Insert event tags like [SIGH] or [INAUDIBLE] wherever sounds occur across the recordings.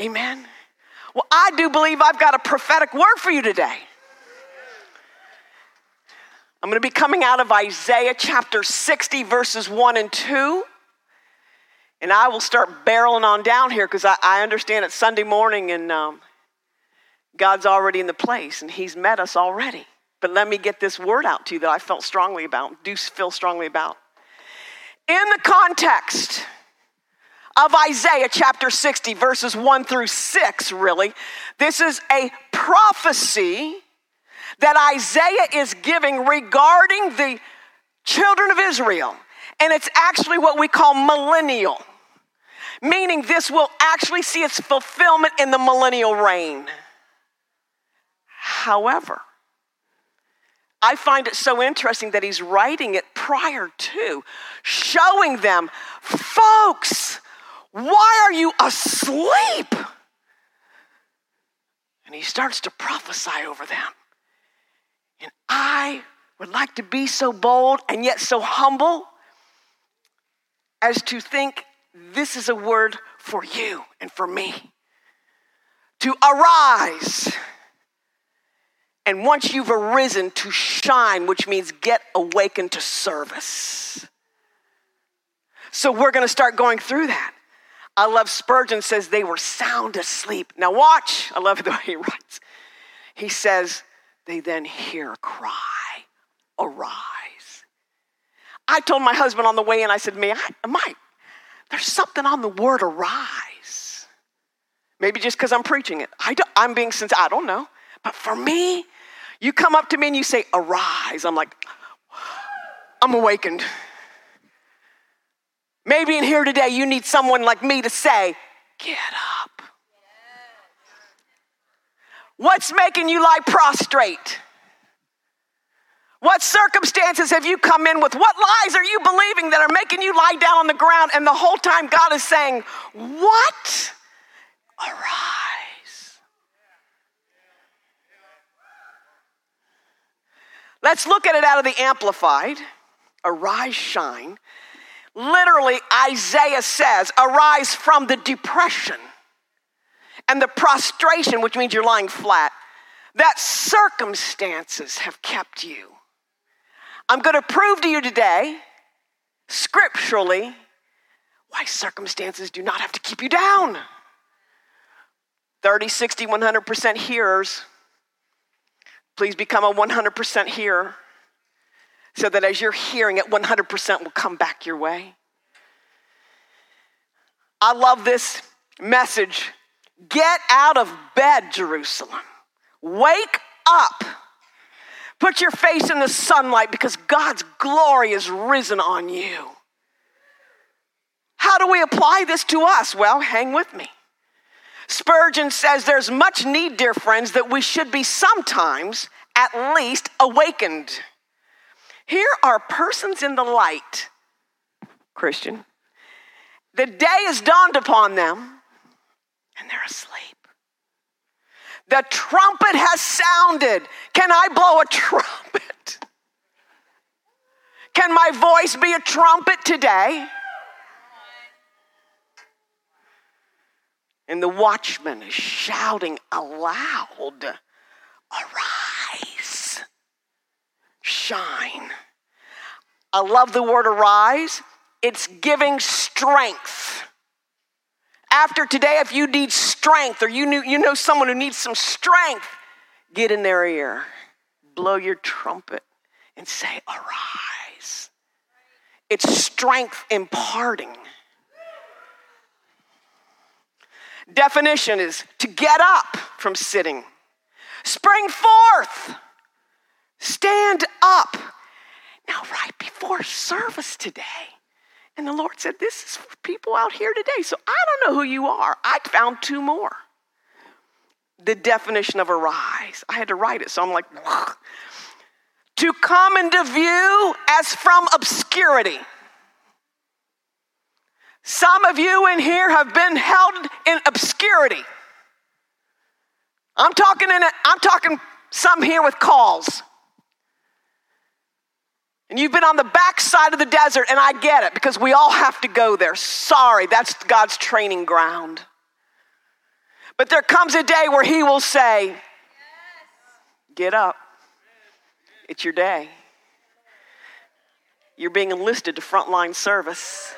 Amen. Well, I do believe I've got a prophetic word for you today. I'm going to be coming out of Isaiah chapter 60, verses 1 and 2. And I will start barreling on down here because I, I, understand it's Sunday morning and um, God's already in the place and He's met us already. But let me get this word out to you that I felt strongly about, do feel strongly about. In the context of Isaiah chapter 60, verses 1 through 6, really, this is a prophecy that Isaiah is giving regarding the children of Israel. And it's actually what we call millennial, meaning this will actually see its fulfillment in the millennial reign. However, I find it so interesting that he's writing it prior to, showing them, folks, why are you asleep? And he starts to prophesy over them. And I would like to be so bold and yet so humble as to think this is a word for you and for me. To arise. And once you've arisen, to shine, which means get awakened to service. So we're going to start going through that. I love Spurgeon says they were sound asleep. Now watch. I love the way he writes. He says, they then hear a cry, arise. I told my husband on the way in, I said, Mike, Mike there's something on the word arise. Maybe just because I'm preaching it. I am being sincere. I don't know. But for me, you come up to me and you say, arise. I'm like, I'm awakened. Maybe in here today, you need someone like me to say, get up. What's making you lie prostrate? What circumstances have you come in with? What lies are you believing that are making you lie down on the ground? And the whole time God is saying, What? Arise. Let's look at it out of the Amplified. Arise, shine. Literally, Isaiah says, Arise from the depression and the prostration, which means you're lying flat, that circumstances have kept you. I'm going to prove to you today, scripturally, why circumstances do not have to keep you down. 30, 60, 100% hearers. Please become a 100% hearer so that as you're hearing it, 100% will come back your way. I love this message Get out of bed, Jerusalem. Wake up. Put your face in the sunlight because God's glory is risen on you. How do we apply this to us? Well, hang with me. Spurgeon says there's much need, dear friends, that we should be sometimes, at least, awakened. Here are persons in the light, Christian. The day is dawned upon them and they're asleep. The trumpet has sounded. Can I blow a [LAUGHS] trumpet? Can my voice be a trumpet today? And the watchman is shouting aloud Arise, shine. I love the word arise, it's giving strength after today, if you need strength or you, knew, you know someone who needs some strength, get in their ear, blow your trumpet, and say, Arise. It's strength imparting. Definition is to get up from sitting, spring forth, stand up. Now, right before service today, and the Lord said, This is for people out here today. So I don't know who you are. I found two more. The definition of arise. I had to write it, so I'm like, to come into view as from obscurity. Some of you in here have been held in obscurity. I'm talking in a, I'm talking some here with calls. And you've been on the backside of the desert, and I get it because we all have to go there. Sorry, that's God's training ground. But there comes a day where He will say, Get up. It's your day. You're being enlisted to frontline service.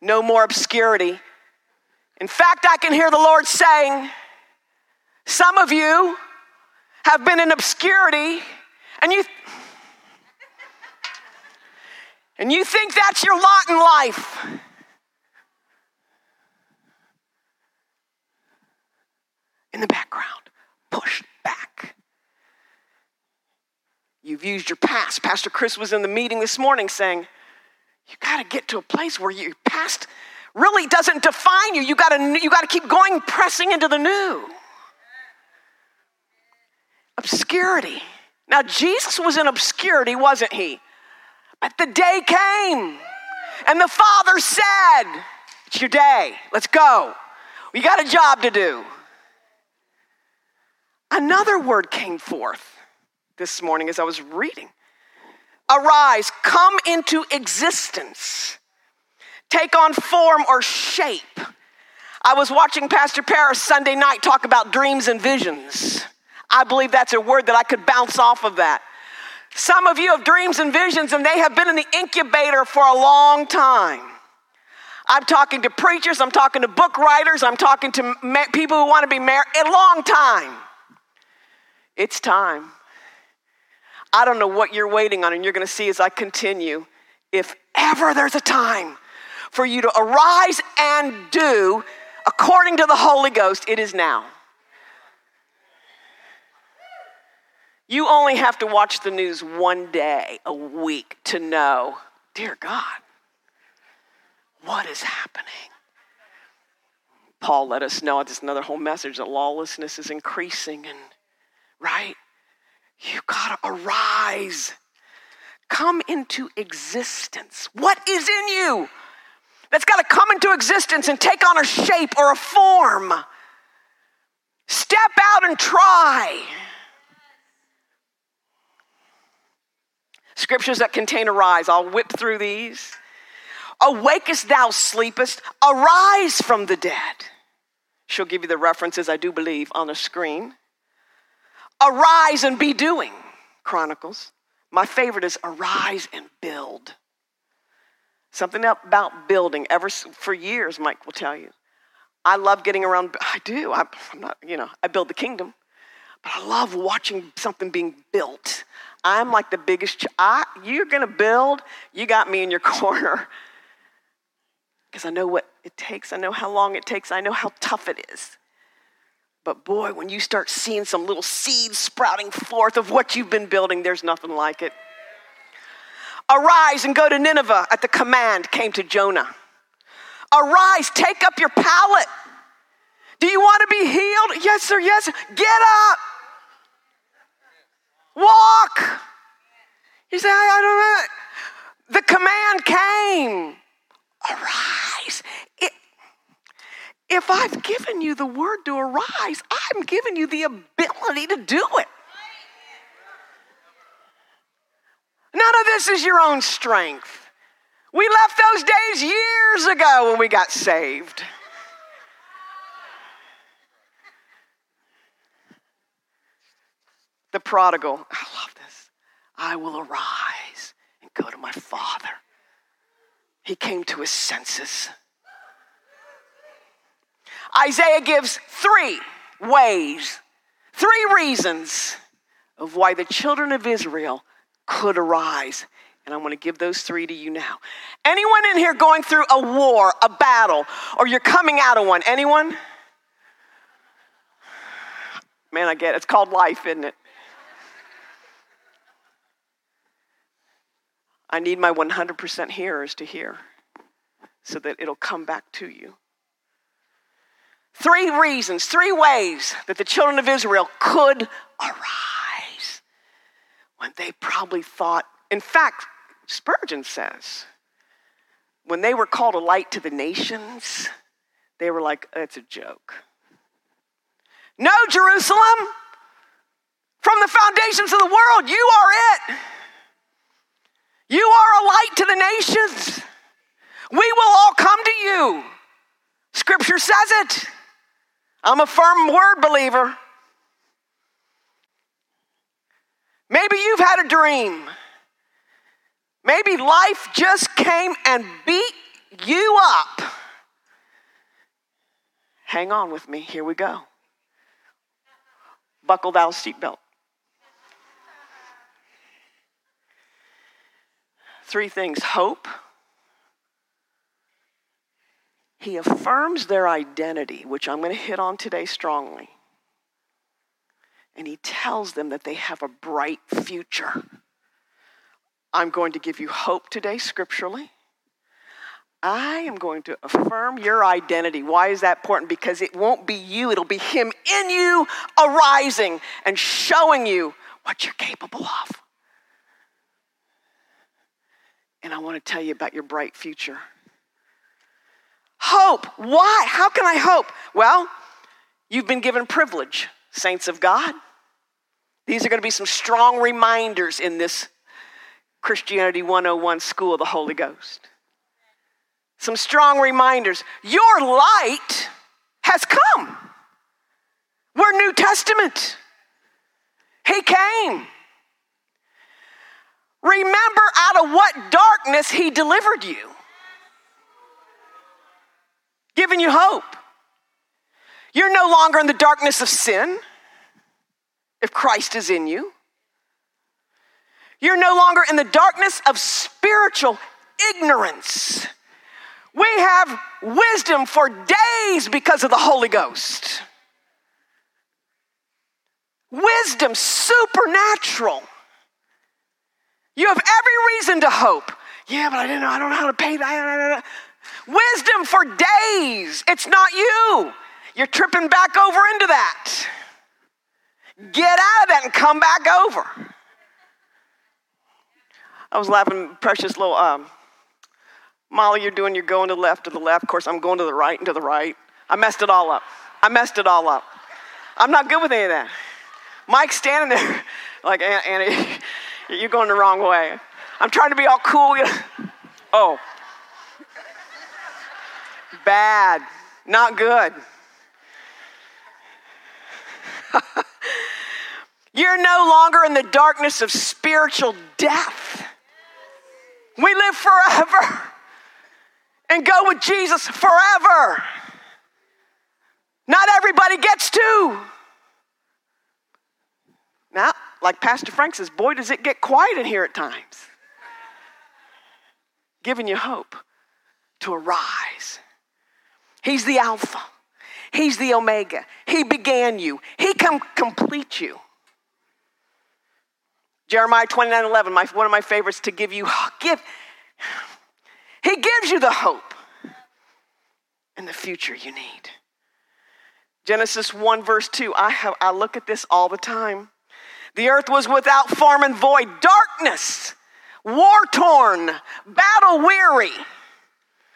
No more obscurity. In fact, I can hear the Lord saying, Some of you have been in obscurity and you and you think that's your lot in life. In the background, push back. You've used your past. Pastor Chris was in the meeting this morning saying, You got to get to a place where your past really doesn't define you. You got to you got to keep going, pressing into the new. Obscurity. Now, Jesus was in obscurity, wasn't he? But the day came, and the Father said, It's your day. Let's go. We got a job to do. Another word came forth this morning as I was reading Arise, come into existence, take on form or shape. I was watching Pastor Paris Sunday night talk about dreams and visions. I believe that's a word that I could bounce off of that. Some of you have dreams and visions, and they have been in the incubator for a long time. I'm talking to preachers, I'm talking to book writers, I'm talking to ma- people who want to be married a long time. It's time. I don't know what you're waiting on, and you're going to see as I continue. If ever there's a time for you to arise and do according to the Holy Ghost, it is now. You only have to watch the news one day a week to know, dear God, what is happening? Paul let us know, it's another whole message, that lawlessness is increasing and, right? You gotta arise. Come into existence. What is in you? That's gotta come into existence and take on a shape or a form. Step out and try. Scriptures that contain arise. I'll whip through these. Awakest thou sleepest, arise from the dead. She'll give you the references, I do believe, on the screen. Arise and be doing, Chronicles. My favorite is arise and build. Something about building, ever for years, Mike will tell you. I love getting around, I do. I'm not, you know, I build the kingdom, but I love watching something being built. I'm like the biggest, ch- I, you're gonna build, you got me in your [LAUGHS] corner. Because I know what it takes, I know how long it takes, I know how tough it is. But boy, when you start seeing some little seeds sprouting forth of what you've been building, there's nothing like it. Arise and go to Nineveh at the command came to Jonah. Arise, take up your pallet. Do you want to be healed? Yes, sir, yes. Get up. Walk. You say, I don't know. The command came. Arise. It, if I've given you the word to arise, I'm giving you the ability to do it. None of this is your own strength. We left those days years ago when we got saved. The prodigal, I love this. I will arise and go to my father. He came to his senses. Isaiah gives three ways, three reasons of why the children of Israel could arise. And I want to give those three to you now. Anyone in here going through a war, a battle, or you're coming out of one? Anyone? Man, I get it. It's called life, isn't it? I need my 100% hearers to hear so that it'll come back to you. Three reasons, three ways that the children of Israel could arise when they probably thought, in fact, Spurgeon says, when they were called a light to the nations, they were like, it's a joke. No, Jerusalem, from the foundations of the world, you are it. You are a light to the nations. We will all come to you. Scripture says it. I'm a firm word believer. Maybe you've had a dream. Maybe life just came and beat you up. Hang on with me. Here we go. Buckle down seatbelt. Three things hope. He affirms their identity, which I'm going to hit on today strongly. And he tells them that they have a bright future. I'm going to give you hope today scripturally. I am going to affirm your identity. Why is that important? Because it won't be you, it'll be Him in you arising and showing you what you're capable of. And I want to tell you about your bright future. Hope. Why? How can I hope? Well, you've been given privilege, saints of God. These are going to be some strong reminders in this Christianity 101 school of the Holy Ghost some strong reminders. Your light has come. We're New Testament. He came. Remember out of what darkness He delivered you, giving you hope. You're no longer in the darkness of sin if Christ is in you. You're no longer in the darkness of spiritual ignorance we have wisdom for days because of the Holy Ghost. Wisdom, supernatural. You have every reason to hope. Yeah, but I didn't know, I don't know how to pay that. Wisdom for days. It's not you. You're tripping back over into that. Get out of that and come back over. I was laughing, precious little um, Molly, you're doing, you're going to the left to the left. Of course, I'm going to the right and to the right. I messed it all up. I messed it all up. I'm not good with any of that. Mike's standing there [LAUGHS] like, Annie, you're going the wrong way. I'm trying to be all cool. [LAUGHS] Oh. Bad. Not good. [LAUGHS] You're no longer in the darkness of spiritual death. We live forever [LAUGHS] and go with Jesus forever. Not everybody gets to. Now, like Pastor Frank says, boy, does it get quiet in here at times. Giving you hope to arise. He's the Alpha, He's the Omega. He began you, He can complete you. Jeremiah 29 11, my, one of my favorites to give you, give, he gives you the hope and the future you need. Genesis 1, verse 2. I, have, I look at this all the time. The earth was without form and void, darkness, war torn, battle weary,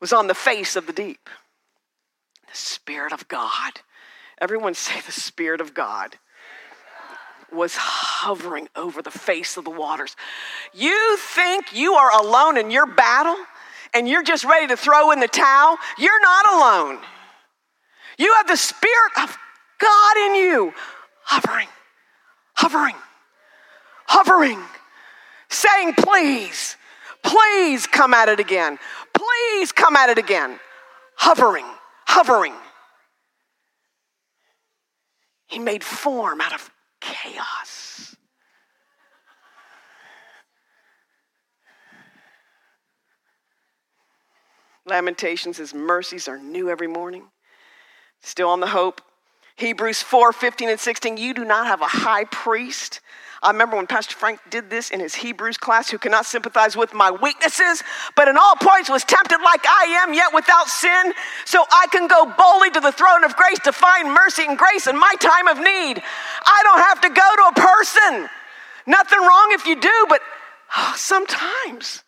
was on the face of the deep. The Spirit of God, everyone say the Spirit of God, was hovering over the face of the waters. You think you are alone in your battle? and you're just ready to throw in the towel, you're not alone. You have the Spirit of God in you, hovering, hovering, hovering, saying, Please, please come at it again. Please come at it again. Hovering, hovering. He made form out of chaos. Lamentations, his mercies are new every morning. Still on the hope. Hebrews 4 15 and 16, you do not have a high priest. I remember when Pastor Frank did this in his Hebrews class, who cannot sympathize with my weaknesses, but in all points was tempted like I am, yet without sin, so I can go boldly to the throne of grace to find mercy and grace in my time of need. I don't have to go to a person. Nothing wrong if you do, but oh, sometimes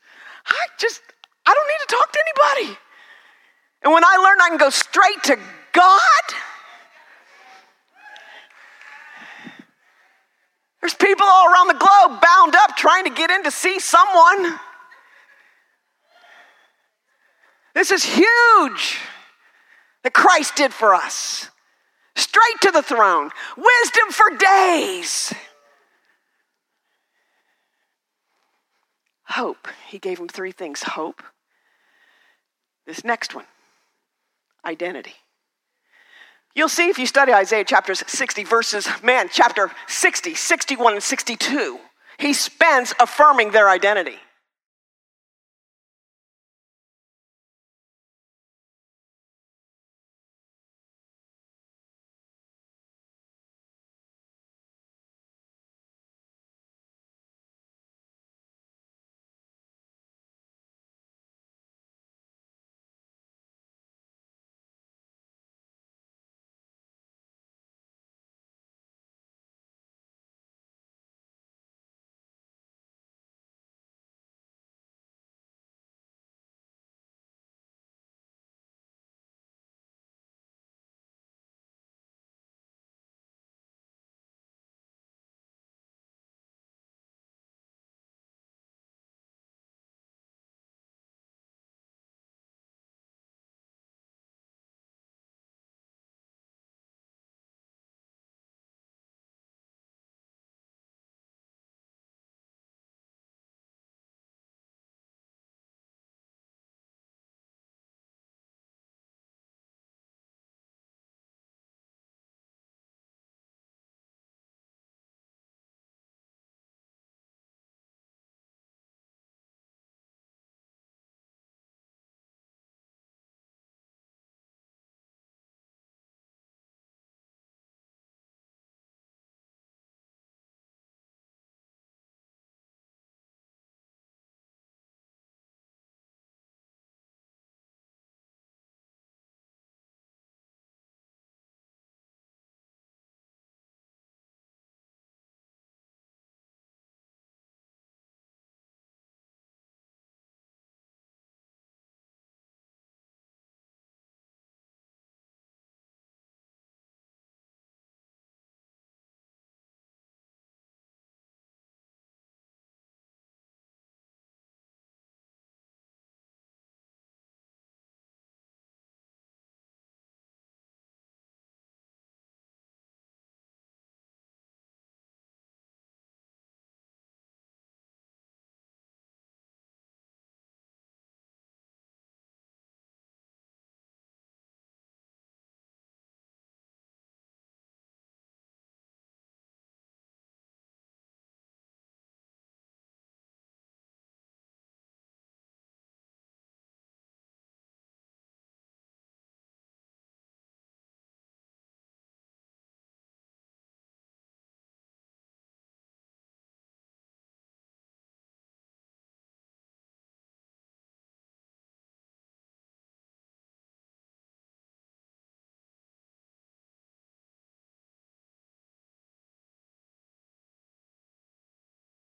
I just I don't need to talk to anybody. And when I learn I can go straight to God, there's people all around the globe bound up trying to get in to see someone. This is huge. that Christ did for us. Straight to the throne, wisdom for days. Hope. He gave him three things hope. This next one identity. You'll see if you study Isaiah chapters 60 verses, man, chapter 60, 61, and 62, he spends affirming their identity.